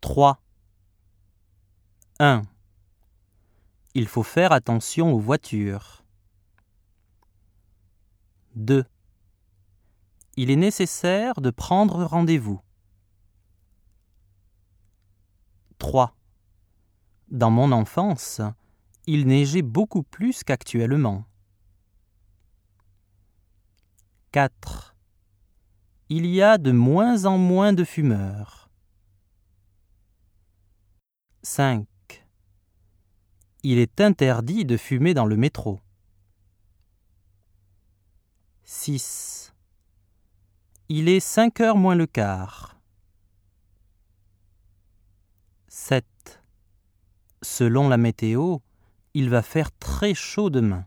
3. 1. Il faut faire attention aux voitures. 2. Il est nécessaire de prendre rendez-vous. 3. Dans mon enfance, il neigeait beaucoup plus qu'actuellement. 4. Il y a de moins en moins de fumeurs. 5. Il est interdit de fumer dans le métro. 6. Il est 5 heures moins le quart. 7. Selon la météo, il va faire très chaud demain.